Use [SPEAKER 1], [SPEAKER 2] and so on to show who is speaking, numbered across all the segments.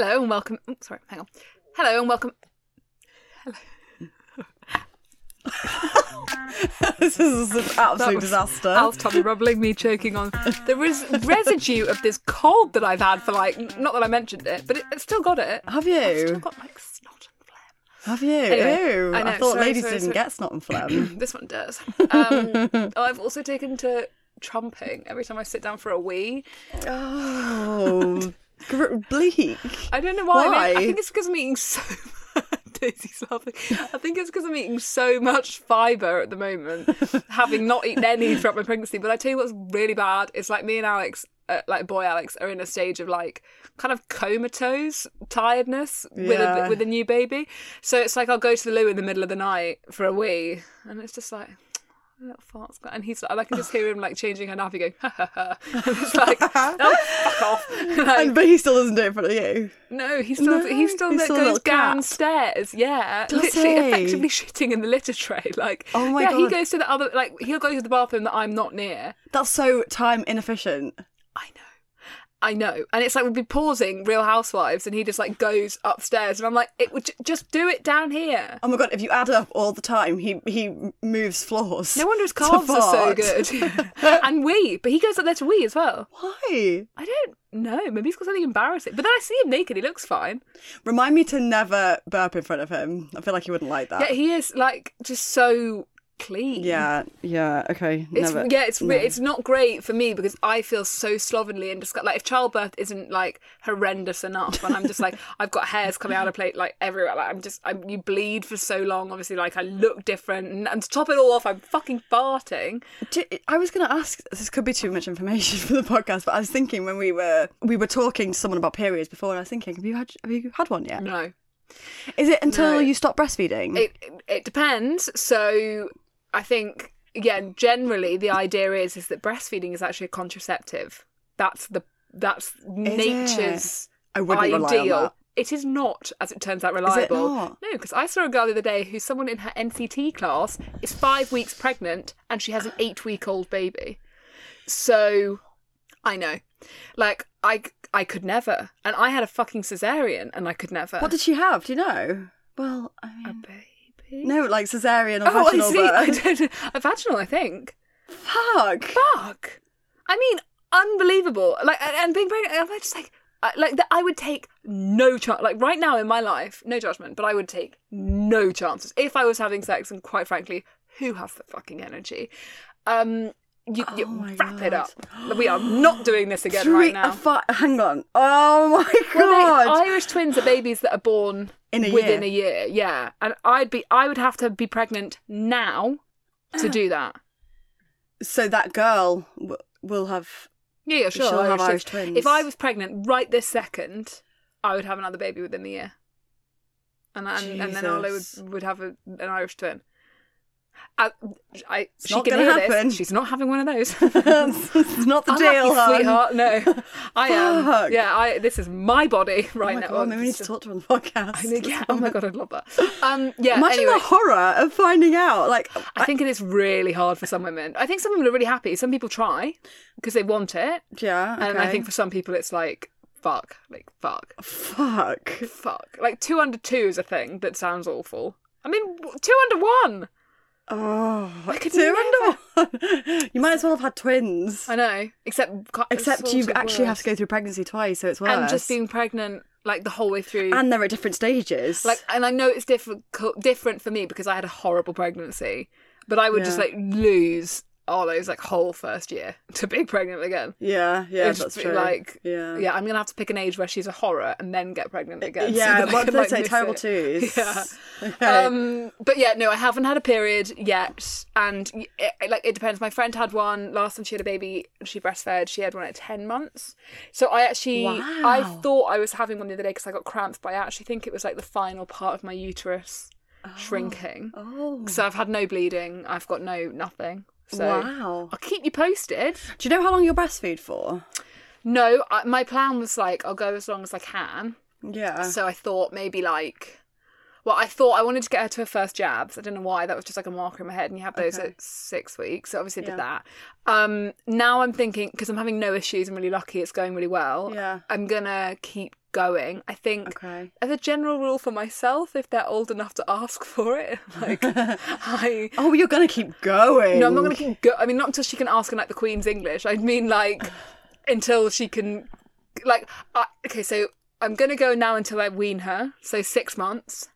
[SPEAKER 1] Hello and welcome. Oh, sorry, hang on. Hello and welcome.
[SPEAKER 2] this is an absolute
[SPEAKER 1] was
[SPEAKER 2] disaster.
[SPEAKER 1] Al's tummy rumbling, me choking on. There is residue of this cold that I've had for like, not that I mentioned it, but it, it's still got it.
[SPEAKER 2] Have you?
[SPEAKER 1] It's Still got like snot and phlegm.
[SPEAKER 2] Have you?
[SPEAKER 1] Anyway,
[SPEAKER 2] Ew.
[SPEAKER 1] I know,
[SPEAKER 2] thought
[SPEAKER 1] sorry,
[SPEAKER 2] ladies
[SPEAKER 1] sorry,
[SPEAKER 2] didn't
[SPEAKER 1] sorry.
[SPEAKER 2] get snot and phlegm.
[SPEAKER 1] This one does. Um, I've also taken to trumping every time I sit down for a wee.
[SPEAKER 2] oh, gr- bleak.
[SPEAKER 1] I don't know why. I, mean, I think it's because I'm eating so. Daisy's laughing. I think it's because I'm eating so much fibre at the moment, having not eaten any throughout my pregnancy. But I tell you what's really bad. It's like me and Alex, uh, like boy Alex, are in a stage of like kind of comatose tiredness with
[SPEAKER 2] Yeah.
[SPEAKER 1] a with a new baby. So it's like I'll go to the loo in the middle of the night for a wee, and it's just like. Little farts, and he's like, I can just hear him like changing her nappy, going, ha ha ha. It's like, oh, fuck off. Like,
[SPEAKER 2] And, but he still doesn't do it in front of you.
[SPEAKER 1] no, he still
[SPEAKER 2] No,
[SPEAKER 1] he still,
[SPEAKER 2] he's still
[SPEAKER 1] goes downstairs. Yeah,
[SPEAKER 2] Does
[SPEAKER 1] literally,
[SPEAKER 2] he?
[SPEAKER 1] effectively shitting in the litter tray. Like,
[SPEAKER 2] Oh my god.
[SPEAKER 1] yeah, he goes to the other. Like, he'll go to the bathroom that I'm not near.
[SPEAKER 2] That's so time inefficient.
[SPEAKER 1] I know, I know, and it's like we'd be pausing Real Housewives, and he just like goes upstairs, and I'm like, it would j- just do it down here.
[SPEAKER 2] Oh my god! If you add up all the time, he he moves floors.
[SPEAKER 1] No wonder his calves are so
[SPEAKER 2] fart.
[SPEAKER 1] good. and we, but he goes up there to wee as well.
[SPEAKER 2] Why?
[SPEAKER 1] I don't know. Maybe he's got something embarrassing. But then I see him naked. He looks fine.
[SPEAKER 2] Remind me to never burp in front of him. I feel like he wouldn't like that.
[SPEAKER 1] Yeah, he is like just so clean.
[SPEAKER 2] yeah, yeah, okay.
[SPEAKER 1] It's
[SPEAKER 2] never.
[SPEAKER 1] yeah, it's re- it's not great for me because I feel so slovenly and disgusting. Like if childbirth isn't like horrendous enough, and I'm just like I've got hairs coming out of plate like everywhere. Like I'm just I'm, you bleed for so long. Obviously, like I look different, and, and to top it all off, I'm fucking farting.
[SPEAKER 2] Do- I was going to ask. This could be too much information for the podcast, but I was thinking when we were we were talking to someone about periods before, and I was thinking, have you had have you had one yet?
[SPEAKER 1] No,
[SPEAKER 2] Is it until
[SPEAKER 1] No.
[SPEAKER 2] you stop breastfeeding?
[SPEAKER 1] it- it depends. So I think again, generally the idea is is that breastfeeding is actually a contraceptive. That's the that's nature's
[SPEAKER 2] I wouldn't rely on
[SPEAKER 1] ideal. It is not, as it turns out,
[SPEAKER 2] it
[SPEAKER 1] reliable. No, because I saw a girl the other day who's someone in her NCT class is five weeks pregnant and she has an eight week old baby. So I know, like I I could never, and I had a fucking cesarean and I could never.
[SPEAKER 2] What did she have? Do you know? Well, I mean,
[SPEAKER 1] baby?
[SPEAKER 2] no, like cesarean or
[SPEAKER 1] Oh, I
[SPEAKER 2] vaginal
[SPEAKER 1] see. I
[SPEAKER 2] birth.
[SPEAKER 1] don't know. A vaginal, I think.
[SPEAKER 2] Fuck.
[SPEAKER 1] Fuck. I mean, unbelievable. Like, and and being pregnant, I'm just like, I, like that. I would take no chance. Like right now in my life, no judgment, but I would take no chances if I was having sex. And quite frankly, who has the fucking energy? Um, you, you
[SPEAKER 2] Oh my
[SPEAKER 1] wrap it up. We are not doing this again
[SPEAKER 2] Three,
[SPEAKER 1] right now.
[SPEAKER 2] fi- hang on. Oh my god.
[SPEAKER 1] they- Irish twins are babies that are born
[SPEAKER 2] In a
[SPEAKER 1] within
[SPEAKER 2] year.
[SPEAKER 1] a year. Yeah, and I'd be, I would have to be pregnant now to do that.
[SPEAKER 2] so that girl w- will have.
[SPEAKER 1] Yeah, yeah, sure.
[SPEAKER 2] She'll have
[SPEAKER 1] Irish twins.
[SPEAKER 2] twins.
[SPEAKER 1] If I was pregnant right this second, I would have another baby within the year, and and, and then Arlo would would have a, an Irish twin. I, I she
[SPEAKER 2] not
[SPEAKER 1] can hear
[SPEAKER 2] happen.
[SPEAKER 1] this. She's not having one of those.
[SPEAKER 2] it's not the deal, hon.
[SPEAKER 1] sweetheart. No, I am.
[SPEAKER 2] Fuck.
[SPEAKER 1] yeah, I. This is my body right Oh
[SPEAKER 2] my
[SPEAKER 1] now.
[SPEAKER 2] god, maybe we need to talk to her on the podcast.
[SPEAKER 1] I mean, yeah. Oh my god, I'd love that. Um, yeah.
[SPEAKER 2] Imagine
[SPEAKER 1] anyway.
[SPEAKER 2] the horror of finding out. Like,
[SPEAKER 1] I think it is really hard for some women. I think some women are really happy. Some people try because they want it,
[SPEAKER 2] yeah,
[SPEAKER 1] and I think for some people it's like fuck, like fuck.
[SPEAKER 2] fuck.
[SPEAKER 1] Fuck. Like two under two is a thing that sounds awful. I mean, two under one.
[SPEAKER 2] Oh, I
[SPEAKER 1] could
[SPEAKER 2] two under one. You might as well have had twins.
[SPEAKER 1] I know. Except,
[SPEAKER 2] Except you actually have to go through pregnancy twice, so it's worse.
[SPEAKER 1] and just being pregnant like the whole way through.
[SPEAKER 2] and they're at different stages.
[SPEAKER 1] like, and I know it's difficult, different for me because I had a horrible pregnancy, but I would just like lose Arlo's like whole first year to being pregnant again.
[SPEAKER 2] yeah, yeah,
[SPEAKER 1] It'd
[SPEAKER 2] that's
[SPEAKER 1] be
[SPEAKER 2] true.
[SPEAKER 1] Like,
[SPEAKER 2] yeah,
[SPEAKER 1] yeah, I'm gonna have to pick an age where she's a horror and then get pregnant again.
[SPEAKER 2] yeah.
[SPEAKER 1] I
[SPEAKER 2] What did say? Terrible twos.
[SPEAKER 1] Yeah.
[SPEAKER 2] Okay.
[SPEAKER 1] Um, but yeah, no, I haven't had a period yet, and it, like it depends. My friend had one last time she had a baby. She breastfed. She had one at ten months. So I actually, I thought I was having one the other day because I got cramps, but I actually think it was like the final part of my uterus shrinking.
[SPEAKER 2] oh,
[SPEAKER 1] So I've had no bleeding. I've got no nothing. So
[SPEAKER 2] wow.
[SPEAKER 1] I'll keep you posted.
[SPEAKER 2] Do you know how long you'll breastfeed for?
[SPEAKER 1] No, I, my plan was like I'll go as long as I can.
[SPEAKER 2] Yeah.
[SPEAKER 1] So I thought maybe like Well, I thought I wanted to get her to her first jabs. I don't know why. That was just like a marker in my head, and you have those
[SPEAKER 2] Okay.
[SPEAKER 1] at six weeks. So obviously I did
[SPEAKER 2] Yeah.
[SPEAKER 1] that. Um, now I'm thinking because I'm having no issues. I'm really lucky. It's going really well.
[SPEAKER 2] Yeah.
[SPEAKER 1] I'm gonna keep going. I think
[SPEAKER 2] Okay.
[SPEAKER 1] as a general rule for myself, if they're old enough to ask for it, like I.
[SPEAKER 2] Oh, you're gonna keep going.
[SPEAKER 1] No, I'm not going to keep go. I mean, not until she can ask in like the Queen's English. I mean, like until she can, like, I okay. So I'm going to go now until I wean her. So six months,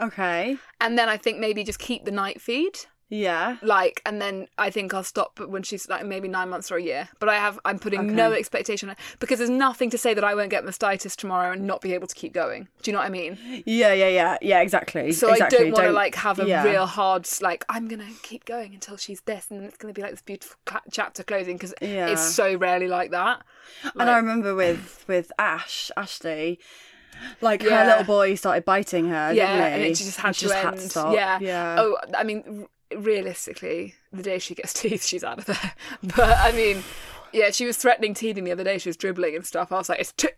[SPEAKER 2] Okay.
[SPEAKER 1] and then I think maybe just keep the night feed.
[SPEAKER 2] Yeah.
[SPEAKER 1] Like, and then I think I'll stop when she's like maybe nine months or a year. But I have, I'm putting no expectation because there's nothing to say that I won't get mastitis tomorrow and not be able to keep going. Do you know what I mean?
[SPEAKER 2] Yeah. Yeah. Yeah. Yeah. Exactly.
[SPEAKER 1] So
[SPEAKER 2] exactly.
[SPEAKER 1] I don't want to like have a
[SPEAKER 2] yeah.
[SPEAKER 1] real hard like I'm gonna keep going until she's this, and then it's gonna be like this beautiful cla chapter closing because
[SPEAKER 2] Yeah.
[SPEAKER 1] it's so rarely like that.
[SPEAKER 2] And I remember with with Ash, Ashley, like
[SPEAKER 1] Yeah.
[SPEAKER 2] her little boy started biting her.
[SPEAKER 1] yeah,
[SPEAKER 2] didn't he?
[SPEAKER 1] and she just had
[SPEAKER 2] She
[SPEAKER 1] to
[SPEAKER 2] just had to stop.
[SPEAKER 1] Yeah,
[SPEAKER 2] Yeah.
[SPEAKER 1] Oh, I mean, realistically, the day she gets teeth, she's out of there. But I mean, yeah, she was threatening teething the other day. She was dribbling and stuff. I was like, it's too.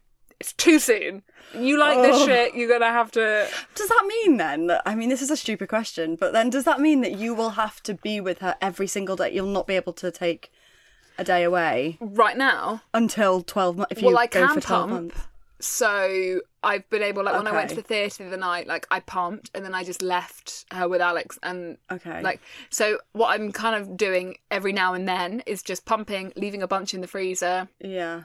[SPEAKER 1] It's too soon. You like this
[SPEAKER 2] Oh.
[SPEAKER 1] shit, you're gonna have to.
[SPEAKER 2] Does that mean then? that- I mean, this is a stupid question, but then does that mean that you will have to be with her every single day? You'll not be able to take a day away
[SPEAKER 1] Right now,
[SPEAKER 2] until twelve months. If you
[SPEAKER 1] Well, I
[SPEAKER 2] go for twelve
[SPEAKER 1] pump.
[SPEAKER 2] months.
[SPEAKER 1] So I've been able, like when I went to the theatre the night, like I pumped and then I just left her with Alex and
[SPEAKER 2] Okay.
[SPEAKER 1] like so what I'm kind of doing every now and then is just pumping, leaving a bunch in the freezer.
[SPEAKER 2] Yeah.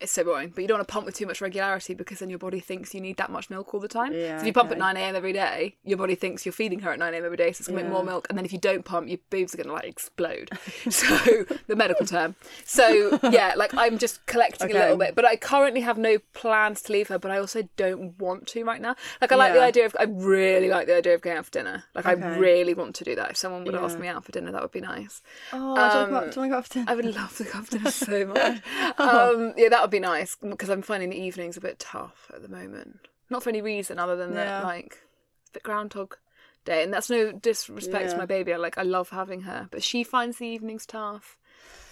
[SPEAKER 1] It's so boring, but you don't want to pump with too much regularity because then your body thinks you need that much milk all the time.
[SPEAKER 2] Yeah,
[SPEAKER 1] so if you pump
[SPEAKER 2] okay.
[SPEAKER 1] at 9 a.m. every day, your body thinks you're feeding her at 9 a.m. every day, so it's going to make more milk. And then if you don't pump, your boobs are going to like explode. so the medical term. So yeah, like I'm just collecting a little bit, but I currently have no plans to leave her, but I also don't want to right now. Like I like the idea of, I really like the idea of going out for dinner. Like I really want to do that. If someone would ask me out for dinner, that would be nice.
[SPEAKER 2] Oh, do you
[SPEAKER 1] Um,
[SPEAKER 2] want to go off to
[SPEAKER 1] I would love to go up dinner so much. Um, yeah, that would be nice because I'm finding the evenings a bit tough at the moment. Not for any reason other than that,
[SPEAKER 2] Yeah.
[SPEAKER 1] like it's a bit Groundhog Day, and that's no disrespect to
[SPEAKER 2] Yeah.
[SPEAKER 1] my baby. I like I love having her, but she finds the evenings tough.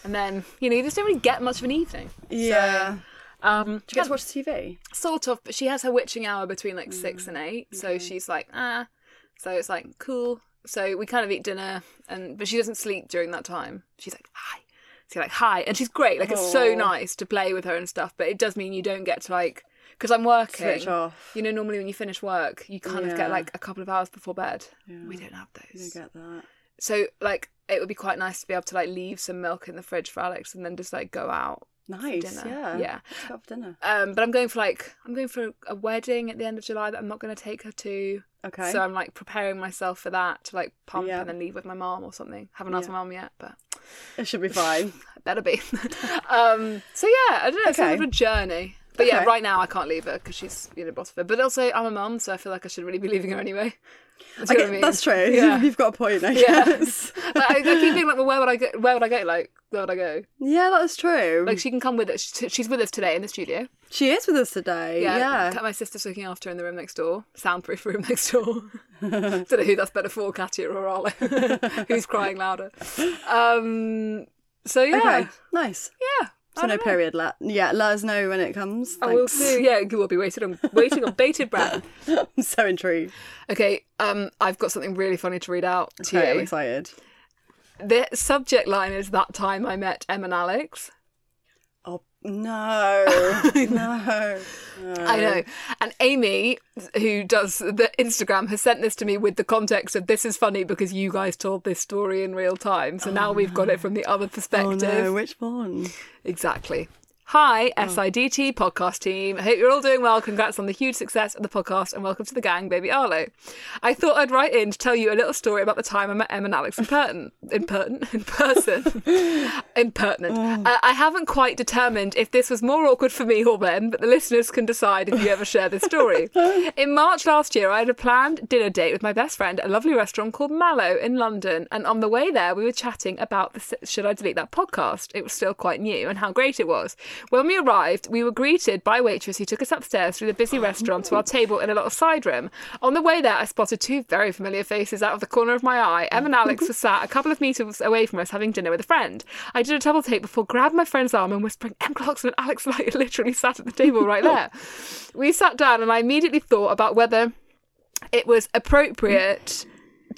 [SPEAKER 1] And then you know you just don't really get much of an evening.
[SPEAKER 2] Yeah.
[SPEAKER 1] So, um,
[SPEAKER 2] Do you get to watch TV?
[SPEAKER 1] sort of, but she has her witching hour between like six
[SPEAKER 2] Mm,
[SPEAKER 1] and eight, so she's like ah, so it's like cool. So we kind of eat dinner, and but she doesn't sleep during that time. She's like hi, so like hi, and she's great. Like it's so
[SPEAKER 2] Aw.
[SPEAKER 1] nice to play with her and stuff, but it does mean you don't get to like because I'm working.
[SPEAKER 2] Switch off.
[SPEAKER 1] You know, normally when you finish work, you kind of
[SPEAKER 2] Yeah.
[SPEAKER 1] get like a couple of hours before bed. We don't have
[SPEAKER 2] You
[SPEAKER 1] those.
[SPEAKER 2] get that.
[SPEAKER 1] So like it would be quite nice to be able to like leave some milk in the fridge for Alex and then just like go out
[SPEAKER 2] Nice.
[SPEAKER 1] dinner.
[SPEAKER 2] Yeah.
[SPEAKER 1] Yeah.
[SPEAKER 2] Let's go out for dinner.
[SPEAKER 1] um, but I'm going for like I'm going for a wedding at the end of July that I'm not going to take her to.
[SPEAKER 2] Okay.
[SPEAKER 1] So I'm like preparing myself for that to like pump
[SPEAKER 2] Yeah.
[SPEAKER 1] and then leave with my mom or something. Haven't asked
[SPEAKER 2] Yeah.
[SPEAKER 1] my mom yet, but
[SPEAKER 2] it should be fine.
[SPEAKER 1] better be. um, so yeah, I don't know. It's
[SPEAKER 2] Okay.
[SPEAKER 1] sort of a journey. But yeah, right now I can't leave her because she's you know boss of her. But also I'm a mum, so I feel like I should really be leaving her anyway. Do you know
[SPEAKER 2] I get-
[SPEAKER 1] I mean?
[SPEAKER 2] That's true.
[SPEAKER 1] Yeah.
[SPEAKER 2] You've got a point, I
[SPEAKER 1] Yeah.
[SPEAKER 2] guess.
[SPEAKER 1] Like, I, I keep being like, well, where would I go? Where would I go? Like, where would I go?
[SPEAKER 2] yeah, that is true.
[SPEAKER 1] Like, she can come with us. She- She's with us today in the studio.
[SPEAKER 2] she is with us today.
[SPEAKER 1] Yeah,
[SPEAKER 2] Yeah.
[SPEAKER 1] My sister's looking after her in the room next door, soundproof room next door. Don't know who that's better for, Katya or Arlo. Who's crying louder? Um. So yeah,
[SPEAKER 2] Okay. Nice.
[SPEAKER 1] yeah.
[SPEAKER 2] So no
[SPEAKER 1] know.
[SPEAKER 2] period. Let yeah. Let us know when it comes.
[SPEAKER 1] I will
[SPEAKER 2] Thanks.
[SPEAKER 1] do. Yeah, you will be waiting on waiting on bated breath.
[SPEAKER 2] I'm so intrigued.
[SPEAKER 1] Okay. Um. I've got something really funny to read out to
[SPEAKER 2] Okay, I'm excited.
[SPEAKER 1] The subject line is that time I met Em and Alex.
[SPEAKER 2] Oh no, no.
[SPEAKER 1] I know. And Amy, who does the Instagram, has sent this to me with the context of this is funny because you guys told this story in real time. So oh, now we've got it from the other perspective.
[SPEAKER 2] Oh no, which one?
[SPEAKER 1] Exactly. Hi, SIDT podcast team. I hope you're all doing well. Congrats on the huge success of the podcast and welcome to the gang, baby Arlo. I thought I'd write in to tell you a little story about the time I met Em and Alex in Perton. In Perton? In person. Impertinent. Uh, I haven't quite determined if this was more awkward for me or them, but the listeners can decide if you ever share this story. In March last year, I had a planned dinner date with my best friend at a lovely restaurant called Mallow in London. And on the way there, we were chatting about the Should I Delete That podcast? It was still quite new and how great it was. When we arrived, we were greeted by a waitress who took us upstairs through the busy oh. restaurant to our table in a little side room. On the way there, I spotted two very familiar faces out of the corner of my eye. Em and Alex were sat a couple of metres away from us having dinner with a friend. I did a double take before grabbing my friend's arm and whispering, Em Clarkson and Alex Light literally sat at the table right there. We sat down and I immediately thought about whether it was appropriate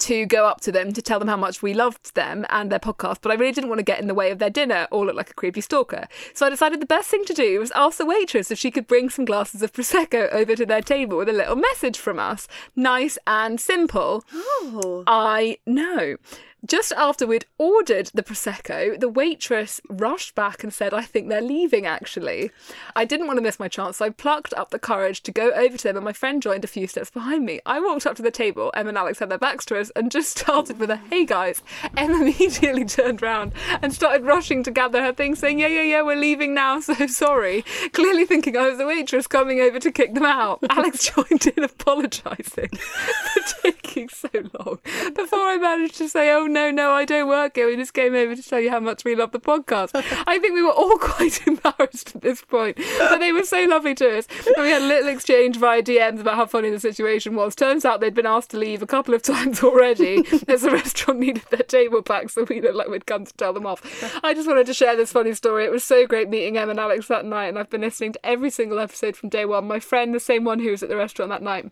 [SPEAKER 1] to go up to them to tell them how much we loved them and their podcast, but I really didn't want to get in the way of their dinner or look like a creepy stalker. So I decided the best thing to do was ask the waitress if she could bring some glasses of Prosecco over to their table with a little message from us. Nice and simple.
[SPEAKER 2] Oh.
[SPEAKER 1] I know. Just after we'd ordered the Prosecco, the waitress rushed back and said, I think they're leaving actually. I didn't want to miss my chance, so I plucked up the courage to go over to them, and my friend joined a few steps behind me. I walked up to the table, Em and Alex had their backs to us, and just started with a hey guys. Em immediately turned round and started rushing to gather her things, saying, Yeah, yeah, yeah, we're leaving now, so sorry. Clearly thinking oh, I was the waitress coming over to kick them out. Alex joined in apologising for taking so long before I managed to say, Oh no, no, no, I don't work here. We just came over to tell you how much we love the podcast. I think we were all quite embarrassed at this point, but they were so lovely to us. And we had a little exchange via DMs about how funny the situation was. Turns out they'd been asked to leave a couple of times already as the restaurant needed their table back, so we looked like we'd come to tell them off. I just wanted to share this funny story. It was so great meeting Em and Alex that night, and I've been listening to every single episode from day one. My friend, the same one who was at the restaurant that night.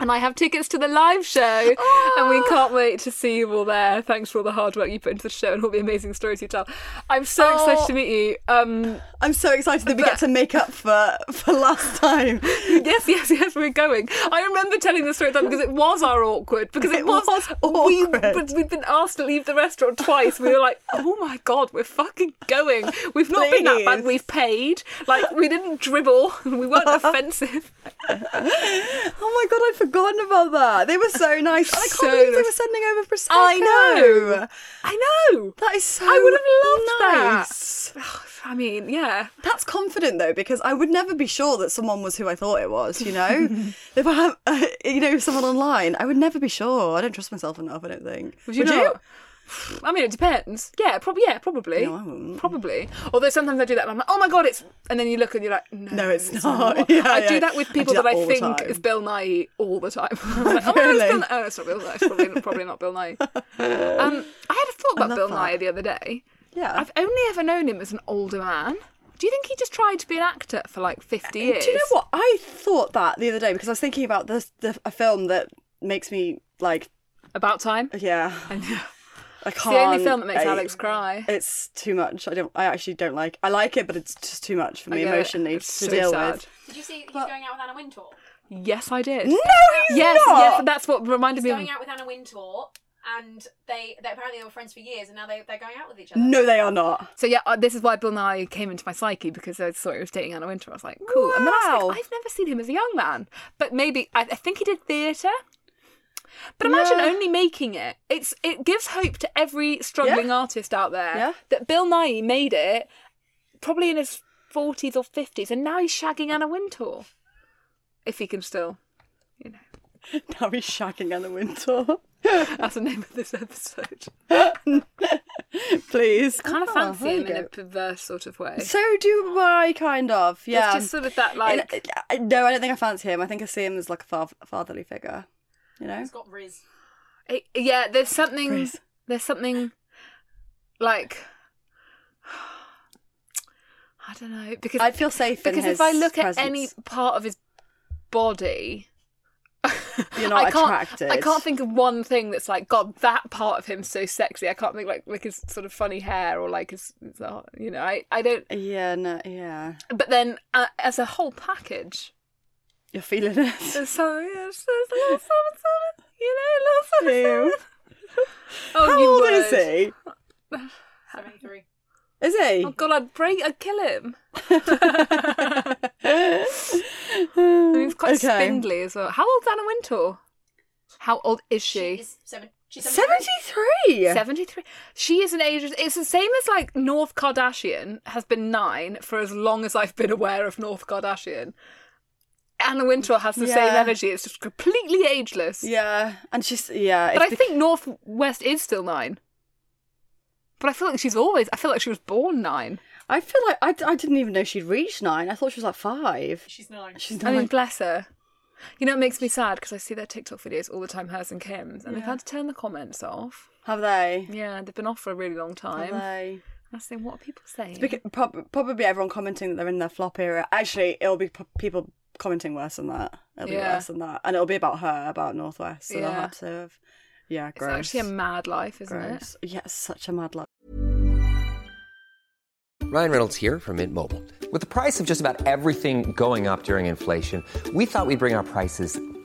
[SPEAKER 1] And I have tickets to the live show, and we can't wait to see you all there. Thanks for all the hard work you put into the show and all the amazing stories you tell. I'm so excited
[SPEAKER 2] Oh.
[SPEAKER 1] to meet you. Um,
[SPEAKER 2] I'm so excited that we get to make up for for last time.
[SPEAKER 1] yes, yes, yes, we're going. I remember telling the story because it was our awkward because it,
[SPEAKER 2] It
[SPEAKER 1] was,
[SPEAKER 2] was
[SPEAKER 1] we,
[SPEAKER 2] awkward.
[SPEAKER 1] but we've been asked to leave the restaurant twice. We were like, oh my god, we're fucking going. We've not been that bad. We've paid. Like we didn't dribble. We weren't offensive.
[SPEAKER 2] Oh my god, I'd forgotten about that. They were so nice. I can't
[SPEAKER 1] So
[SPEAKER 2] believe they were sending over prosecco.
[SPEAKER 1] I know. I know.
[SPEAKER 2] That is so.
[SPEAKER 1] I would have loved
[SPEAKER 2] nice.
[SPEAKER 1] that. I mean, yeah.
[SPEAKER 2] That's confident though, because I would never be sure that someone was who I thought it was. You know, if I have, uh, you know, someone online, I would never be sure. I don't trust myself enough. I don't think.
[SPEAKER 1] Would you not? I mean, it depends. Yeah, probably. Yeah, probably.
[SPEAKER 2] No, I wouldn't.
[SPEAKER 1] Probably. Although sometimes I do that, and I'm like, oh my god, it's. And then you look and you're like, no,
[SPEAKER 2] No, it's not. Yeah,
[SPEAKER 1] I
[SPEAKER 2] yeah.
[SPEAKER 1] do that with people
[SPEAKER 2] do
[SPEAKER 1] that,
[SPEAKER 2] that
[SPEAKER 1] I think is Bill Nighy all the time. I'm like, oh, no, it's
[SPEAKER 2] Really?
[SPEAKER 1] Bill Nighy. Oh, it's not Bill Nighy. It's probably, probably not Bill Nighy. Um, I had a thought about Bill
[SPEAKER 2] that.
[SPEAKER 1] Nighy the other day.
[SPEAKER 2] Yeah.
[SPEAKER 1] I've only ever known him as an older man. Do you think he just tried to be an actor for like 50 years?
[SPEAKER 2] Do you know what? I thought that the other day because I was thinking about this the, a film that makes me like,
[SPEAKER 1] About time?
[SPEAKER 2] yeah,
[SPEAKER 1] I know.
[SPEAKER 2] I
[SPEAKER 1] It's the only film that makes
[SPEAKER 2] I-
[SPEAKER 1] Alex cry.
[SPEAKER 2] It's too much. I don't. I actually don't like. I like it, but it's just too much for me
[SPEAKER 1] get it.
[SPEAKER 2] emotionally
[SPEAKER 1] It's
[SPEAKER 2] to
[SPEAKER 1] so
[SPEAKER 2] deal
[SPEAKER 1] sad.
[SPEAKER 2] with.
[SPEAKER 3] Did you see he's going out with Anna Wintour?
[SPEAKER 1] Yes, I did.
[SPEAKER 2] No, he's
[SPEAKER 1] yes,
[SPEAKER 2] not.
[SPEAKER 1] yes, that's what reminded
[SPEAKER 3] He's
[SPEAKER 1] me
[SPEAKER 3] going
[SPEAKER 1] of.
[SPEAKER 3] out with Anna Wintour, and they, they apparently they were friends for years, and now they they're going out with each other.
[SPEAKER 2] No, they are not.
[SPEAKER 1] So yeah, uh, this is why Bill Nighy came into my psyche because I saw he was dating Anna Wintour. I was like, cool. And then I was
[SPEAKER 2] Wow.
[SPEAKER 1] like, I've never seen him as a young man, but maybe I, I think he did theatre. But imagine
[SPEAKER 2] Yeah.
[SPEAKER 1] only making it. It's it gives hope to every struggling artist out there
[SPEAKER 2] Yeah.
[SPEAKER 1] that Bill Nighy made it probably in his forties or fifties, and now he's shagging Anna Wintour. If he can still, you know,
[SPEAKER 2] Now he's shagging Anna Wintour.
[SPEAKER 1] that's the name of this episode.
[SPEAKER 2] Please.
[SPEAKER 1] Kind of
[SPEAKER 2] Oh,
[SPEAKER 1] fancy
[SPEAKER 2] you
[SPEAKER 1] him in a perverse sort of way.
[SPEAKER 2] So do I, kind of. Yeah.
[SPEAKER 1] It's just sort of that like.
[SPEAKER 2] And, uh, no, I don't think I fancy him. I think I see him as like a fa- fatherly figure. You know.
[SPEAKER 3] He's got Riz.
[SPEAKER 1] It- yeah, there's something.
[SPEAKER 2] Chris.
[SPEAKER 1] There's something like I don't know because
[SPEAKER 2] I'd feel safe in
[SPEAKER 1] because
[SPEAKER 2] his
[SPEAKER 1] if I look
[SPEAKER 2] presence.
[SPEAKER 1] at any part of his body,
[SPEAKER 2] You're not
[SPEAKER 1] I can't,
[SPEAKER 2] attracted.
[SPEAKER 1] I can't think of one thing that's like God. That part of him's so sexy. I can't think like like his sort of funny hair or like his, his you know. I I don't.
[SPEAKER 2] Yeah, no, yeah.
[SPEAKER 1] But then uh, as a whole package,
[SPEAKER 2] You're feeling it.
[SPEAKER 1] there's so yes, there's a little something, something, you know, a little something.
[SPEAKER 2] Ew.
[SPEAKER 1] something. Oh,
[SPEAKER 2] How
[SPEAKER 1] you
[SPEAKER 2] old
[SPEAKER 1] would.
[SPEAKER 2] is he?
[SPEAKER 3] Seventy three.
[SPEAKER 2] Is he?
[SPEAKER 1] Oh God, I'd break, I'd kill him. And he's quite
[SPEAKER 2] Okay.
[SPEAKER 1] spindly as well. How old's Anna Wintour? How old is she?
[SPEAKER 3] Is seven. She's 73.
[SPEAKER 2] Seventy-three.
[SPEAKER 1] 73. She is an age. It's the same as like North Kardashian has been nine for as long as I've been aware of North Kardashian. Anna Wintour has the same energy. It's just completely ageless.
[SPEAKER 2] Yeah, and she's yeah.
[SPEAKER 1] But
[SPEAKER 2] it's
[SPEAKER 1] I think North West is still nine. But I feel like she's always. I feel like she was born nine.
[SPEAKER 2] I feel like I, I didn't even know she'd reached nine. I thought she was like five.
[SPEAKER 3] She's nine.
[SPEAKER 2] She's nine.
[SPEAKER 1] I
[SPEAKER 2] nine.
[SPEAKER 1] mean, bless her. You know, it makes me sad because I see their TikTok videos all the time, hers and Kim's, and they've had to turn the comments off.
[SPEAKER 2] Have they?
[SPEAKER 1] Yeah, they've been off for a really long
[SPEAKER 2] Have
[SPEAKER 1] time.
[SPEAKER 2] they?
[SPEAKER 1] I was thinking, what are people saying?
[SPEAKER 2] Beca- prob- probably everyone commenting that they're in their flop era. Actually, it'll be people commenting worse than that. It'll be worse than that, and it'll be about her, about North West. So they'll
[SPEAKER 1] Yeah.
[SPEAKER 2] have to. Have, yeah,
[SPEAKER 1] It's actually a mad life, isn't it?
[SPEAKER 2] gross. Yeah, such a mad life.
[SPEAKER 4] Ryan Reynolds here from Mint Mobile. With the price of just about everything going up during inflation, we thought we'd bring our prices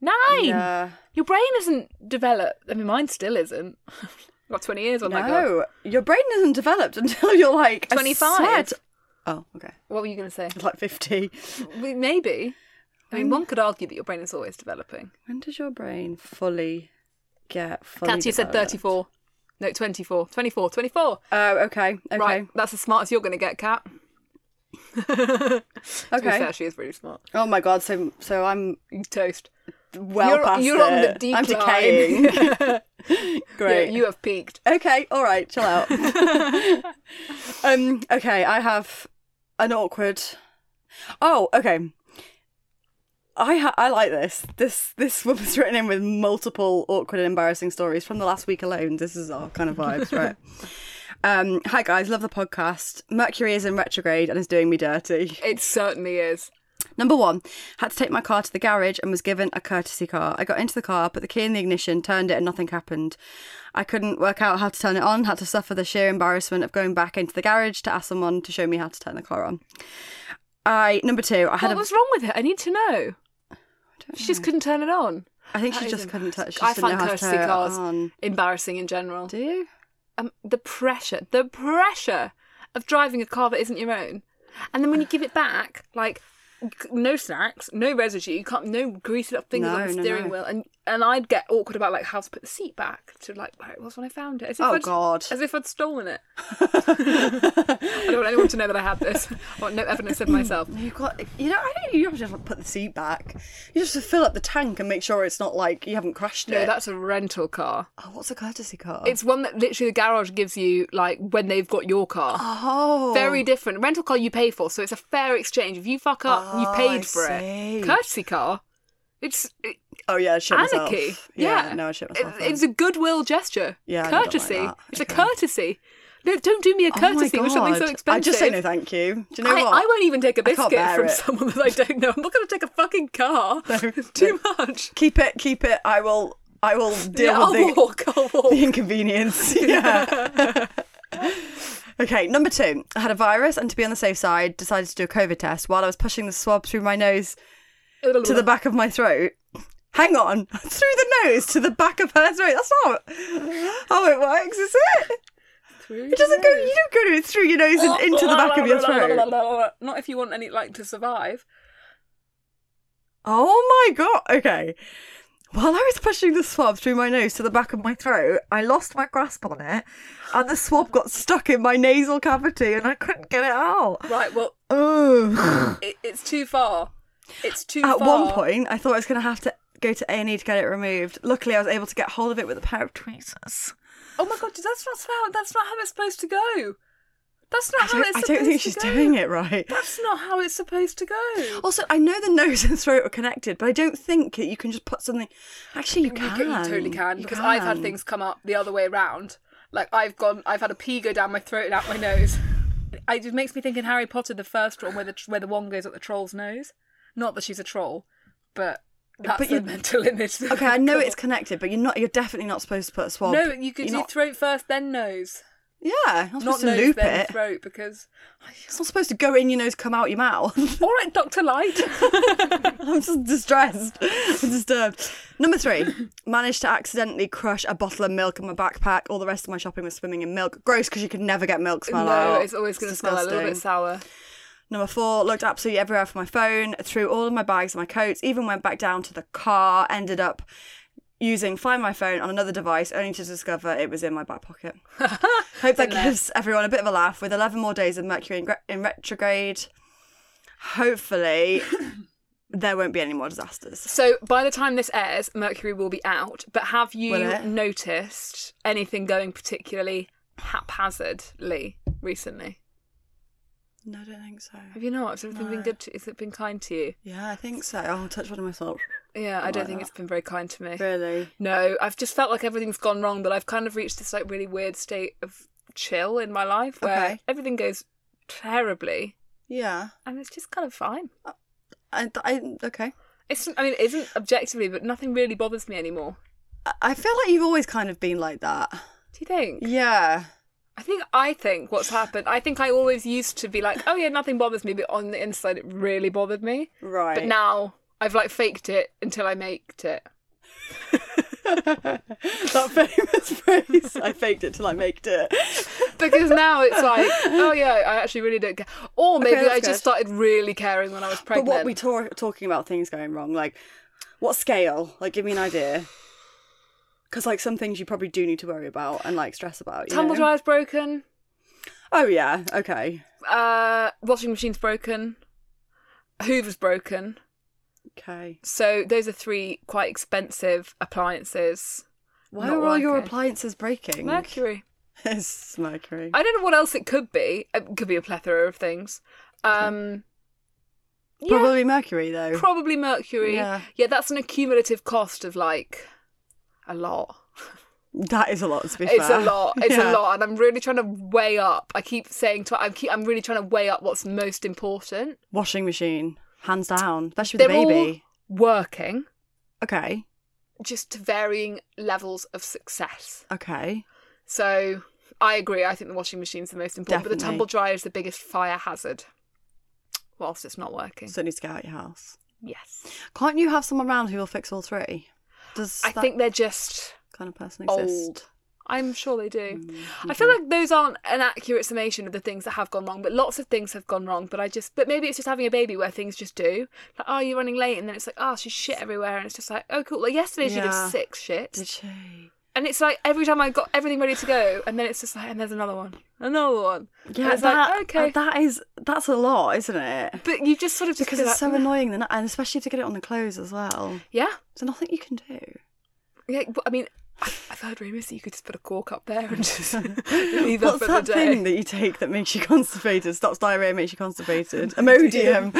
[SPEAKER 1] Nine.
[SPEAKER 2] Yeah.
[SPEAKER 1] Your brain isn't developed. I mean, mine still isn't. Got twenty years on that.
[SPEAKER 2] No, your brain isn't developed until you're like
[SPEAKER 1] 25.
[SPEAKER 2] swear Oh, okay.
[SPEAKER 1] What were you going to say?
[SPEAKER 2] Like fifty.
[SPEAKER 1] Maybe. I mean, one could argue that your brain is always developing.
[SPEAKER 2] When does your brain fully get fully?
[SPEAKER 1] Kat, you said 34. No, 24. 24. 24.
[SPEAKER 2] Oh, okay. Okay.
[SPEAKER 1] Right. That's as smart as you're going to get, Kat. To be
[SPEAKER 2] Okay.
[SPEAKER 1] fair, she is really smart.
[SPEAKER 2] Oh my god. So so I'm
[SPEAKER 1] toast.
[SPEAKER 2] Well
[SPEAKER 1] you're
[SPEAKER 2] past
[SPEAKER 1] you're on the
[SPEAKER 2] it.
[SPEAKER 1] decline.
[SPEAKER 2] I'm decaying. Great.
[SPEAKER 1] Yeah, you have peaked.
[SPEAKER 2] Okay, all right, chill out. um, okay, I have an awkward. Oh, okay. I ha- I like this. This this was written in with multiple awkward and embarrassing stories from the last week alone. This is our kind of vibes, right? Um, hi guys, love the podcast. Mercury is in retrograde and is doing me dirty.
[SPEAKER 1] It certainly is.
[SPEAKER 2] Number one, had to take my car to the garage and was given a courtesy car. I got into the car, put the key in the ignition, turned it, and nothing happened. I couldn't work out how to turn it on, had to suffer the sheer embarrassment of going back into the garage to ask someone to show me how to turn the car on. I number two, I had
[SPEAKER 1] What
[SPEAKER 2] a.
[SPEAKER 1] was wrong with it? I need to know. She just couldn't turn it on.
[SPEAKER 2] I think
[SPEAKER 1] That
[SPEAKER 2] she just couldn't touch.
[SPEAKER 1] I
[SPEAKER 2] know
[SPEAKER 1] find courtesy cars embarrassing in general.
[SPEAKER 2] Do you?
[SPEAKER 1] Um, the pressure, the pressure of driving a car that isn't your own, and then when you give it back, like no snacks, no residue, you can't, no greased up fingers
[SPEAKER 2] No,
[SPEAKER 1] on the
[SPEAKER 2] no,
[SPEAKER 1] steering
[SPEAKER 2] no.
[SPEAKER 1] wheel, and and I'd get awkward about like how to put the seat back to like where it was when I found it. As if
[SPEAKER 2] Oh,
[SPEAKER 1] I'd-
[SPEAKER 2] God.
[SPEAKER 1] As if I'd stolen it. I don't want anyone to know that I had this. I want no evidence of myself.
[SPEAKER 2] You got. You know, I don't. You have to just put the seat back. You just have to fill up the tank and make sure it's not like you haven't crashed
[SPEAKER 1] No,
[SPEAKER 2] it.
[SPEAKER 1] No, that's a rental car.
[SPEAKER 2] Oh, what's a courtesy car?
[SPEAKER 1] It's one that literally the garage gives you like when they've got your car.
[SPEAKER 2] oh
[SPEAKER 1] Very different. Rental car you pay for, so it's a fair exchange. If you fuck up, you
[SPEAKER 2] Oh,
[SPEAKER 1] paid
[SPEAKER 2] I
[SPEAKER 1] for
[SPEAKER 2] see.
[SPEAKER 1] it. Courtesy car, it's it,
[SPEAKER 2] Oh yeah, I shit myself.
[SPEAKER 1] anarchy.
[SPEAKER 2] Yeah,
[SPEAKER 1] Yeah,
[SPEAKER 2] no, I shit
[SPEAKER 1] It-
[SPEAKER 2] myself. then.
[SPEAKER 1] it's a goodwill gesture.
[SPEAKER 2] Yeah, I don't like
[SPEAKER 1] courtesy.
[SPEAKER 2] that.
[SPEAKER 1] It's a
[SPEAKER 2] Okay.
[SPEAKER 1] courtesy. No, don't do me a
[SPEAKER 2] Oh my
[SPEAKER 1] courtesy with something so
[SPEAKER 2] God.
[SPEAKER 1] expensive.
[SPEAKER 2] I just say no, thank you. Do you know
[SPEAKER 1] I,
[SPEAKER 2] what?
[SPEAKER 1] I won't even take a
[SPEAKER 2] can't
[SPEAKER 1] biscuit
[SPEAKER 2] bear
[SPEAKER 1] from
[SPEAKER 2] it.
[SPEAKER 1] someone that I don't know. I'm not going to take a fucking car. it's too much.
[SPEAKER 2] Keep it, keep it. I will. I will deal
[SPEAKER 1] Yeah, I'll
[SPEAKER 2] with the,
[SPEAKER 1] walk. I'll walk.
[SPEAKER 2] the inconvenience. Yeah. okay, number two. I had a virus, and to be on the safe side, decided to do a COVID test while I was pushing the swab through my nose to the back of my throat. Hang on, through the nose to the back of her throat. That's not how it works, is it? It doesn't go. You don't go to it through your nose and into the back of your throat.
[SPEAKER 1] Not if you want any like to survive.
[SPEAKER 2] Oh my god. Okay. While I was pushing the swab through my nose to the back of my throat, I lost my grasp on it, and the swab got stuck in my nasal cavity, and I couldn't get it out.
[SPEAKER 1] Right. Well,
[SPEAKER 2] Ugh.
[SPEAKER 1] it, it's too far. It's too
[SPEAKER 2] At
[SPEAKER 1] far.
[SPEAKER 2] one point, I thought I was going to have to go to A and E to get it removed. Luckily, I was able to get hold of it with a pair of tweezers.
[SPEAKER 1] Oh my god, that's not how. That's not how it's supposed to go. That's not
[SPEAKER 2] I
[SPEAKER 1] how it's
[SPEAKER 2] I
[SPEAKER 1] supposed
[SPEAKER 2] don't think
[SPEAKER 1] to
[SPEAKER 2] she's
[SPEAKER 1] go.
[SPEAKER 2] doing it right.
[SPEAKER 1] That's not how it's supposed to go.
[SPEAKER 2] Also, I know the nose and throat are connected, but I don't think that you can just put something. Actually, you
[SPEAKER 1] You
[SPEAKER 2] can.
[SPEAKER 1] ca- You totally can because I've had things come up the other way around. Like I've gone, I've had a pee go down my throat and out my nose. It just makes me think in Harry Potter, the first one where the where the wand goes up the troll's nose. Not that she's a troll, but that's
[SPEAKER 2] But
[SPEAKER 1] the mental image.
[SPEAKER 2] Okay, I know it's connected, but you're not. You're definitely not supposed to put a swab.
[SPEAKER 1] No, you could
[SPEAKER 2] you're
[SPEAKER 1] do
[SPEAKER 2] not-
[SPEAKER 1] throat first, then nose.
[SPEAKER 2] Yeah, you're not
[SPEAKER 1] Not
[SPEAKER 2] supposed to loop
[SPEAKER 1] then
[SPEAKER 2] it.
[SPEAKER 1] throat, because.
[SPEAKER 2] It's not supposed to go in your nose, come out your mouth.
[SPEAKER 1] All right, Doctor Light.
[SPEAKER 2] I'm just distressed. I'm disturbed. Number three, managed to accidentally crush a bottle of milk in my backpack. All the rest of my shopping was swimming in milk. Gross because you could never get milk smell
[SPEAKER 1] no,
[SPEAKER 2] out.
[SPEAKER 1] it's always going to smell a little bit sour.
[SPEAKER 2] Number four, looked absolutely everywhere for my phone, threw all of my bags and my coats, even went back down to the car, ended up using Find My Phone on another device only to discover it was in my back pocket. Hope that gives everyone a bit of a laugh. With 11 more days of Mercury in, in retrograde, hopefully there won't be any more disasters.
[SPEAKER 1] So by the time this airs, Mercury will be out. But have you noticed anything going particularly haphazardly recently?
[SPEAKER 2] No, I don't think so.
[SPEAKER 1] Have you not? Has everything been good? To, has it been kind to you?
[SPEAKER 2] Yeah, I think so. I'll touch one of myself.
[SPEAKER 1] Yeah, I don't think it's been very kind to me.
[SPEAKER 2] Really?
[SPEAKER 1] No, I've just felt like everything's gone wrong, but I've kind of reached this like really weird state of chill in my life where
[SPEAKER 2] Okay.
[SPEAKER 1] everything goes terribly,
[SPEAKER 2] Yeah.
[SPEAKER 1] and it's just kind of fine.
[SPEAKER 2] Uh, I, I okay.
[SPEAKER 1] It's, I mean, it isn't objectively, but nothing really bothers me anymore.
[SPEAKER 2] I- I feel like you've always kind of been like that.
[SPEAKER 1] Do you think?
[SPEAKER 2] Yeah.
[SPEAKER 1] I think I think what's happened. I think I always used to be like, oh yeah, nothing bothers me, but on the inside, it really bothered me.
[SPEAKER 2] Right.
[SPEAKER 1] But now I've like faked it until I maked it.
[SPEAKER 2] that famous phrase. I faked it till I maked it.
[SPEAKER 1] Because now it's like, oh yeah, I actually really don't care. Or maybe
[SPEAKER 2] that's
[SPEAKER 1] I just
[SPEAKER 2] good.
[SPEAKER 1] started really caring when I was pregnant.
[SPEAKER 2] But what we talk talking about things going wrong, like what scale? Like, give me an idea. Because like some things you probably do need to worry about and like stress about. You
[SPEAKER 1] Tumble
[SPEAKER 2] know?
[SPEAKER 1] dryer's broken.
[SPEAKER 2] Oh yeah. Okay.
[SPEAKER 1] Uh, washing machine's broken. Hoover's broken.
[SPEAKER 2] Okay.
[SPEAKER 1] So those are three quite expensive appliances.
[SPEAKER 2] Why are all your appliances breaking?
[SPEAKER 1] Mercury.
[SPEAKER 2] it's Mercury.
[SPEAKER 1] I don't know what else it could be. It could be a plethora of things. Um, yeah,
[SPEAKER 2] Probably Mercury though.
[SPEAKER 1] probably mercury.
[SPEAKER 2] Yeah.
[SPEAKER 1] yeah, that's an accumulative cost of like a lot.
[SPEAKER 2] that is a lot to be
[SPEAKER 1] It's
[SPEAKER 2] fair.
[SPEAKER 1] a lot. It's
[SPEAKER 2] Yeah.
[SPEAKER 1] a lot, and I'm really trying to weigh up. I keep saying to I keep I'm really trying to weigh up what's most important.
[SPEAKER 2] Washing machine, hands down, especially with
[SPEAKER 1] They're
[SPEAKER 2] the baby.
[SPEAKER 1] working,
[SPEAKER 2] Okay.
[SPEAKER 1] just to varying levels of success.
[SPEAKER 2] Okay.
[SPEAKER 1] So I agree. I think the washing machine's the most important, but the tumble dryer is the biggest fire hazard. Whilst it's not working.
[SPEAKER 2] So it needs to get out your house.
[SPEAKER 1] yes,
[SPEAKER 2] Can't you have someone around who will fix all three? Does
[SPEAKER 1] I think they're just
[SPEAKER 2] kind of person exist?
[SPEAKER 1] old. I'm sure they do.
[SPEAKER 2] Mm,
[SPEAKER 1] I feel like those aren't an accurate summation of the things that have gone wrong, but lots of things have gone wrong. But I just, but maybe it's just having a baby where things just do. Like, oh, you're running late, and then it's like, oh, she's shit everywhere, and it's just like, oh, cool. Like yesterday, she
[SPEAKER 2] Yeah.
[SPEAKER 1] did six shits,
[SPEAKER 2] Did she?
[SPEAKER 1] And it's like every time I got everything ready to go, and then it's just like, and there's another one, another one.
[SPEAKER 2] Yeah, that,
[SPEAKER 1] like, okay, uh,
[SPEAKER 2] that is that's a lot, isn't it?
[SPEAKER 1] but you just sort of just
[SPEAKER 2] Because it's
[SPEAKER 1] like,
[SPEAKER 2] so annoying, and especially to get it on the clothes as well.
[SPEAKER 1] Yeah,
[SPEAKER 2] There's nothing you can do.
[SPEAKER 1] yeah. But, I mean, I've heard rumours that you could just put a cork up there and just leave that
[SPEAKER 2] What's
[SPEAKER 1] for
[SPEAKER 2] that
[SPEAKER 1] the day.
[SPEAKER 2] thing that you take that makes you constipated? Stops diarrhea, makes you constipated. Imodium.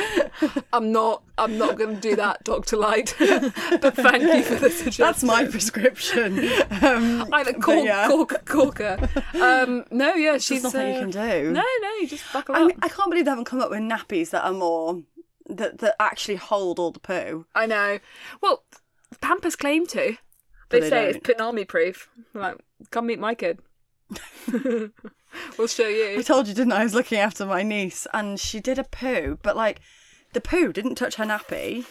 [SPEAKER 1] I'm not. I'm not going to do that, Doctor Light. but thank you for the suggestion.
[SPEAKER 2] That's my prescription. Um,
[SPEAKER 1] Either cork,
[SPEAKER 2] yeah.
[SPEAKER 1] cork, corker. Um, no, yeah, she's
[SPEAKER 2] There's nothing you
[SPEAKER 1] uh,
[SPEAKER 2] can do.
[SPEAKER 1] No, no, you just buckle
[SPEAKER 2] I
[SPEAKER 1] up.
[SPEAKER 2] mean, I can't believe they haven't come up with nappies that are more that that actually hold all the poo.
[SPEAKER 1] I know. Well, Pampers claim to. They,
[SPEAKER 2] they
[SPEAKER 1] say it's
[SPEAKER 2] don't.
[SPEAKER 1] poonami proof. Like, come meet my kid. we'll show you.
[SPEAKER 2] I told you, didn't I? I was looking after my niece, and she did a poo, but like the poo didn't touch her nappy,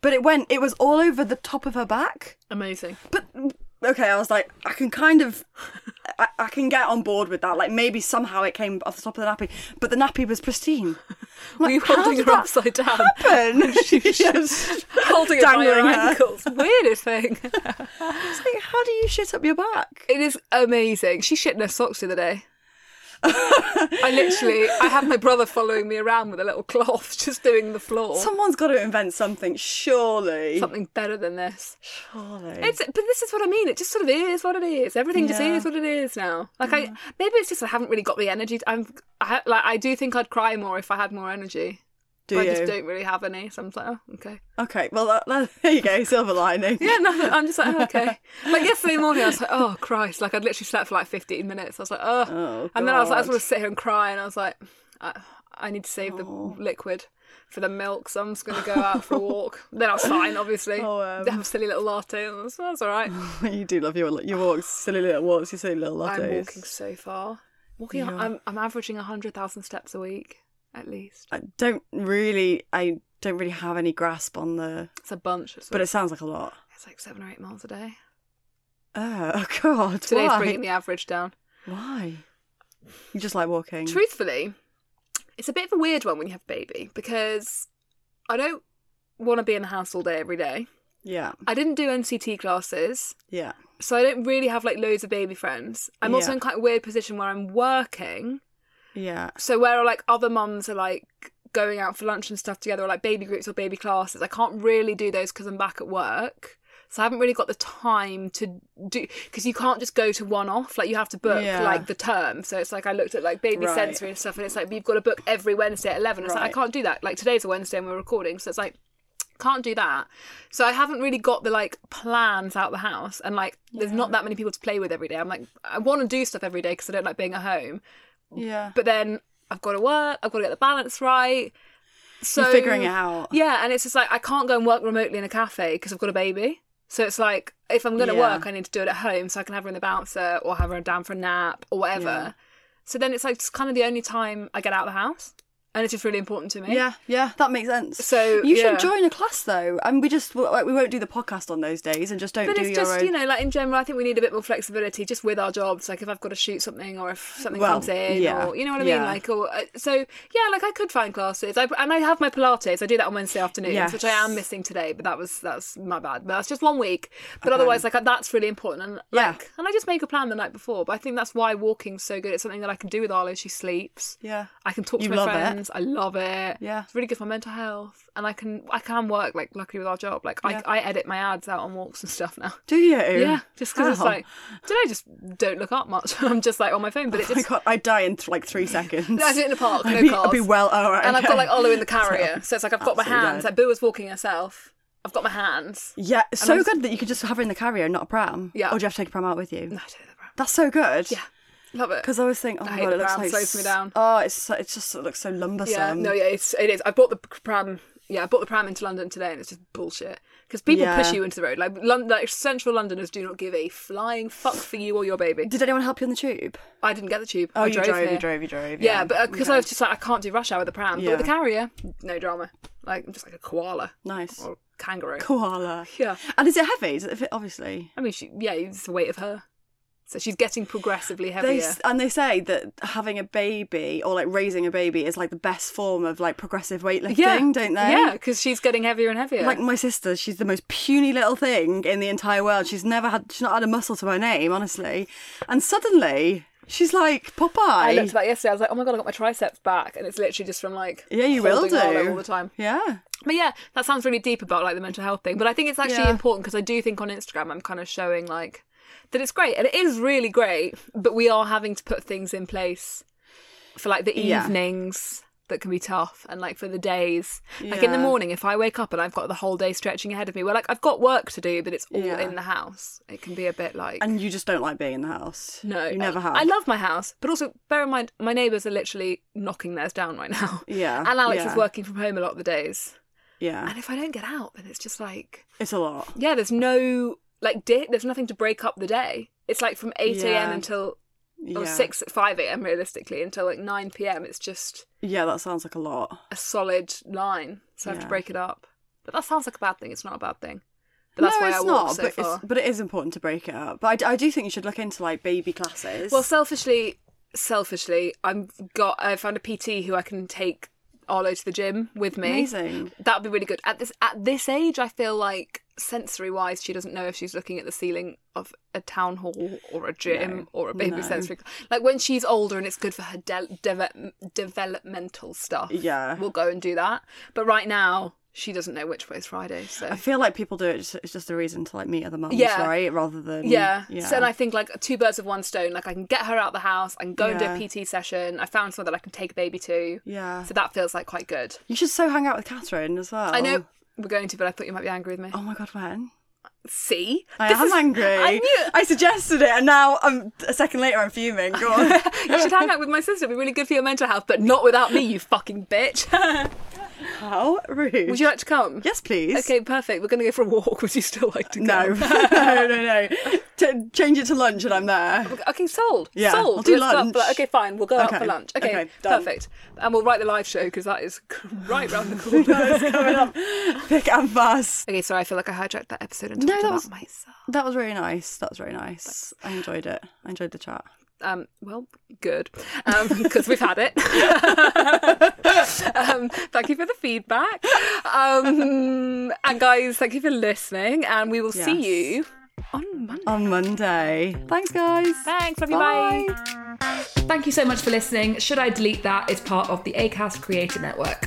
[SPEAKER 2] but it went. It was all over the top of her back.
[SPEAKER 1] Amazing.
[SPEAKER 2] But okay, I was like, I can kind of, I, I can get on board with that. Like maybe somehow it came off the top of the nappy, but the nappy was pristine. I'm
[SPEAKER 1] Were you holding her upside down?
[SPEAKER 2] happen? Yes.
[SPEAKER 1] holding it by your
[SPEAKER 2] her.
[SPEAKER 1] ankles. Weirdest thing.
[SPEAKER 2] It's like, how do you shit up your back?
[SPEAKER 1] It is amazing. She shit in her socks the other day. I literally, I had my brother following me around with a little cloth, just doing the floor.
[SPEAKER 2] Someone's got to invent something, surely.
[SPEAKER 1] Something better than this.
[SPEAKER 2] Surely.
[SPEAKER 1] It's, but this is what I mean. It just sort of is what it is. Everything just
[SPEAKER 2] Yeah.
[SPEAKER 1] is what it is now. Like I, maybe it's just I haven't really got the energy. I'm, I like I do think I'd cry more if I had more energy.
[SPEAKER 2] Do
[SPEAKER 1] but
[SPEAKER 2] you?
[SPEAKER 1] I just don't really have any. So I'm like, oh, okay.
[SPEAKER 2] Okay, well, that, that, there you go, silver lining.
[SPEAKER 1] Yeah, no, I'm just like, oh, okay. Like yesterday morning, I was like, oh Christ! Like I'd literally slept for like 15 minutes. I was like, oh,
[SPEAKER 2] Oh,
[SPEAKER 1] and then I was like, I just want to sit here and cry, and I was like, I, I need to save the
[SPEAKER 2] Oh.
[SPEAKER 1] liquid for the milk, so I'm just going to go out for a walk. then I was fine, obviously.
[SPEAKER 2] Oh, um.
[SPEAKER 1] Have a silly little latte, and that's, that's all right.
[SPEAKER 2] you do love your your walks, silly little walks, your silly little lattes.
[SPEAKER 1] I'm walking so far. Walking,
[SPEAKER 2] Yeah.
[SPEAKER 1] I'm I'm averaging hundred thousand steps a week at least.
[SPEAKER 2] I don't really, I don't really have any grasp on the,
[SPEAKER 1] It's a bunch. It's,
[SPEAKER 2] but it sounds like a lot.
[SPEAKER 1] it's like seven or eight miles a day.
[SPEAKER 2] Oh, oh God,
[SPEAKER 1] Today's
[SPEAKER 2] why?
[SPEAKER 1] bringing the average down.
[SPEAKER 2] Why? You just like walking.
[SPEAKER 1] Truthfully, it's a bit of a weird one when you have a baby because I don't want to be in the house all day every day.
[SPEAKER 2] Yeah,
[SPEAKER 1] I didn't do NCT classes,
[SPEAKER 2] yeah,
[SPEAKER 1] so I don't really have like loads of baby friends. I'm also
[SPEAKER 2] Yeah.
[SPEAKER 1] in quite a weird position where I'm working.
[SPEAKER 2] Yeah.
[SPEAKER 1] So where like other mums are like going out for lunch and stuff together, or like baby groups or baby classes. I can't really do those because I'm back at work. So I haven't really got the time to do because you can't just go to one off. Like you have to book
[SPEAKER 2] Yeah.
[SPEAKER 1] like the term. So it's like I looked at like baby
[SPEAKER 2] Right.
[SPEAKER 1] sensory and stuff, and it's like you've got to book every Wednesday at eleven. It's like I can't do that. Like today's a Wednesday and we're recording, so it's like can't do that. So I haven't really got the like plans out the house, and like there's not that many people to play with every day. I'm like I want to do stuff every day because I don't like being at home,
[SPEAKER 2] Yeah.
[SPEAKER 1] but then I've got to work. I've got to get the balance right. So
[SPEAKER 2] You're figuring it out.
[SPEAKER 1] Yeah, and it's just like I can't go and work remotely in a cafe because I've got a baby. So it's like if I'm going to
[SPEAKER 2] Yeah.
[SPEAKER 1] work, I need to do it at home so I can have her in the bouncer or have her down for a nap or whatever.
[SPEAKER 2] Yeah.
[SPEAKER 1] So then it's like it's kind of the only time I get out of the house, and it's just really important to me.
[SPEAKER 2] Yeah, yeah, that makes sense.
[SPEAKER 1] So,
[SPEAKER 2] you
[SPEAKER 1] yeah.
[SPEAKER 2] should join a class though, and we just like we won't do the podcast on those days, and just don't
[SPEAKER 1] But it's just
[SPEAKER 2] own.
[SPEAKER 1] you know, like in general, I think we need a bit more flexibility just with our jobs. Like if I've got to shoot something, or if something
[SPEAKER 2] Well,
[SPEAKER 1] comes in,
[SPEAKER 2] yeah,
[SPEAKER 1] or you know what I mean.
[SPEAKER 2] yeah.
[SPEAKER 1] Like, or uh, so yeah, like I could find classes. I and I have my Pilates. I do that on Wednesday afternoons,
[SPEAKER 2] Yes.
[SPEAKER 1] which I am missing today. But that was that's my bad. But that's just one week. But otherwise, like that's really important. And
[SPEAKER 2] Yeah.
[SPEAKER 1] and I just make a plan the night before. But I think that's why walking's so good. It's something that I can do with Arlo. She sleeps.
[SPEAKER 2] Yeah.
[SPEAKER 1] I can talk to
[SPEAKER 2] You
[SPEAKER 1] my
[SPEAKER 2] love it.
[SPEAKER 1] I love it.
[SPEAKER 2] Yeah.
[SPEAKER 1] it's really good for my mental health, and I can I can work like luckily with our job. Like
[SPEAKER 2] Yeah.
[SPEAKER 1] I I edit my ads out on walks and stuff now.
[SPEAKER 2] Do you?
[SPEAKER 1] Yeah, just because it's like, did I just don't look up much? I'm just like on my phone, but it
[SPEAKER 2] Oh
[SPEAKER 1] just.
[SPEAKER 2] god, I'd die in like three seconds.
[SPEAKER 1] I do it in the park, no
[SPEAKER 2] I'd be,
[SPEAKER 1] cars.
[SPEAKER 2] I'd be well. Oh, right,
[SPEAKER 1] and I've got like Olu in the carrier, so it's like I've got my hands.
[SPEAKER 2] dead.
[SPEAKER 1] Like Boo was walking herself. I've got my hands.
[SPEAKER 2] Yeah, so
[SPEAKER 1] just-
[SPEAKER 2] good that you could just have her in the carrier, not a pram.
[SPEAKER 1] Yeah.
[SPEAKER 2] Or do you have to take a pram out with you?
[SPEAKER 1] No, I don't know, bro.
[SPEAKER 2] That's so good.
[SPEAKER 1] Yeah, love it.
[SPEAKER 2] Because I always think, oh
[SPEAKER 1] I
[SPEAKER 2] my god,
[SPEAKER 1] the
[SPEAKER 2] it looks
[SPEAKER 1] pram,
[SPEAKER 2] like
[SPEAKER 1] slows me down.
[SPEAKER 2] Oh, it's so- it's just it looks so lumbersome.
[SPEAKER 1] Yeah, no, yeah, it's it is. I bought the pram. Yeah, I bought the pram into London today, and it's just bullshit. Because people
[SPEAKER 2] Yeah.
[SPEAKER 1] push you into the road. Like, London, like central Londoners do not give a flying fuck for you or your baby.
[SPEAKER 2] Did anyone help you on the tube?
[SPEAKER 1] I didn't get the tube.
[SPEAKER 2] Oh,
[SPEAKER 1] I
[SPEAKER 2] you
[SPEAKER 1] drove,
[SPEAKER 2] drove, you drove, you drove.
[SPEAKER 1] Yeah, but uh, because I
[SPEAKER 2] Okay.
[SPEAKER 1] was just like, I can't do rush hour with the pram. But
[SPEAKER 2] Yeah.
[SPEAKER 1] with the carrier, no drama. Like, I'm just like a koala
[SPEAKER 2] nice
[SPEAKER 1] or kangaroo.
[SPEAKER 2] koala.
[SPEAKER 1] Yeah.
[SPEAKER 2] And is it heavy? Is it obviously?
[SPEAKER 1] I mean, she, yeah, it's the weight of her. So she's getting progressively heavier.
[SPEAKER 2] s- and they say that having a baby or like raising a baby is like the best form of like progressive weightlifting,
[SPEAKER 1] yeah,
[SPEAKER 2] don't they?
[SPEAKER 1] Yeah, because she's getting heavier and heavier.
[SPEAKER 2] Like my sister, she's the most puny little thing in the entire world. She's never had, she's not had a muscle to her name, honestly. And suddenly, she's like Popeye.
[SPEAKER 1] I looked at that yesterday. I was like, oh my god, I got my triceps back, and it's literally just from like
[SPEAKER 2] yeah, you will do
[SPEAKER 1] all the time.
[SPEAKER 2] Yeah,
[SPEAKER 1] But yeah, that sounds really deep about like the mental health thing. But I think it's actually
[SPEAKER 2] Yeah.
[SPEAKER 1] important because I do think on Instagram I'm kind of showing like that it's great and it is really great. But we are having to put things in place for like the
[SPEAKER 2] Yeah.
[SPEAKER 1] evenings that can be tough and like for the days. Like in the morning, if I wake up and I've got the whole day stretching ahead of me, well, like I've got work to do, but it's all
[SPEAKER 2] Yeah.
[SPEAKER 1] in the house. It can be a bit like
[SPEAKER 2] and you just don't like being in the house.
[SPEAKER 1] no,
[SPEAKER 2] you never have.
[SPEAKER 1] I love my house, but also bear in mind my neighbours are literally knocking theirs down right now.
[SPEAKER 2] Yeah,
[SPEAKER 1] and Alex
[SPEAKER 2] yeah.
[SPEAKER 1] is working from home a lot of the days.
[SPEAKER 2] Yeah,
[SPEAKER 1] And if I don't get out, then it's just like
[SPEAKER 2] it's a lot.
[SPEAKER 1] yeah, there's no like there's nothing to break up the day. It's like from eight a.m.
[SPEAKER 2] Yeah.
[SPEAKER 1] until or
[SPEAKER 2] Yeah.
[SPEAKER 1] six five a.m. realistically until like nine p.m. It's just
[SPEAKER 2] Yeah, that sounds like a lot.
[SPEAKER 1] a solid line, so I have to break it up. But that sounds like a bad thing. It's not a bad thing. But that's
[SPEAKER 2] no,
[SPEAKER 1] why
[SPEAKER 2] it's
[SPEAKER 1] I
[SPEAKER 2] not.
[SPEAKER 1] so
[SPEAKER 2] but
[SPEAKER 1] far.
[SPEAKER 2] it's but it is important to break it up. But I, I do think you should look into like baby classes.
[SPEAKER 1] Well, selfishly, selfishly, I'm got I found a PT who I can take Arlo to the gym with me.
[SPEAKER 2] amazing.
[SPEAKER 1] That'd be really good. At this at this age, I feel like sensory wise, she doesn't know if she's looking at the ceiling of a town hall or a gym
[SPEAKER 2] No,
[SPEAKER 1] or a baby
[SPEAKER 2] no.
[SPEAKER 1] sensory. Like when she's older and it's good for her de- deve- developmental stuff.
[SPEAKER 2] Yeah.
[SPEAKER 1] we'll go and do that. But right now, she doesn't know which way is Friday. So
[SPEAKER 2] I feel like people do it. Just, it's just a reason to like meet other mums,
[SPEAKER 1] Yeah.
[SPEAKER 2] right? Rather than
[SPEAKER 1] Yeah.
[SPEAKER 2] yeah.
[SPEAKER 1] So and I think like two birds with one stone. Like I can get her out of the house. I can go and do a PT session. I found someone that I can take a baby to.
[SPEAKER 2] yeah.
[SPEAKER 1] So that feels like quite good.
[SPEAKER 2] You should so hang out with Catherine as well.
[SPEAKER 1] I know we're going to, but I thought you might be angry with me.
[SPEAKER 2] Oh my god, when?
[SPEAKER 1] See,
[SPEAKER 2] I
[SPEAKER 1] This
[SPEAKER 2] am
[SPEAKER 1] is-
[SPEAKER 2] angry.
[SPEAKER 1] I knew.
[SPEAKER 2] I suggested it, and now I'm a second later. I'm fuming. Go on.
[SPEAKER 1] You should hang out with my sister. It'd be really good for your mental health, but not without me, you fucking bitch.
[SPEAKER 2] How rude.
[SPEAKER 1] Would you like to come?
[SPEAKER 2] Yes, please.
[SPEAKER 1] Okay, perfect. We're going to go for a walk. Would you still like to
[SPEAKER 2] go?
[SPEAKER 1] No,
[SPEAKER 2] no, no, no. T- change it to lunch, and I'm there.
[SPEAKER 1] Okay, sold.
[SPEAKER 2] Yeah,
[SPEAKER 1] sold.
[SPEAKER 2] I'll do
[SPEAKER 1] Let's
[SPEAKER 2] lunch.
[SPEAKER 1] okay, fine. We'll go out for lunch. Okay,
[SPEAKER 2] okay,
[SPEAKER 1] perfect. And we'll write the live show because that is right round the corner.
[SPEAKER 2] Coming up, thick and fast.
[SPEAKER 1] okay, sorry. I feel like I hijacked that episode and
[SPEAKER 2] No, that was-
[SPEAKER 1] myself.
[SPEAKER 2] That was really nice. That was really nice. I enjoyed it. I enjoyed the chat.
[SPEAKER 1] Um, well, good, because we've had it. um, thank you for the feedback, um, and guys, thank you for listening. And we will see you on Monday.
[SPEAKER 2] On Monday. Thanks, guys.
[SPEAKER 1] Thanks, love you, bye. Thank you so much for listening. Should I delete that? It's part of the Acast Creator Network.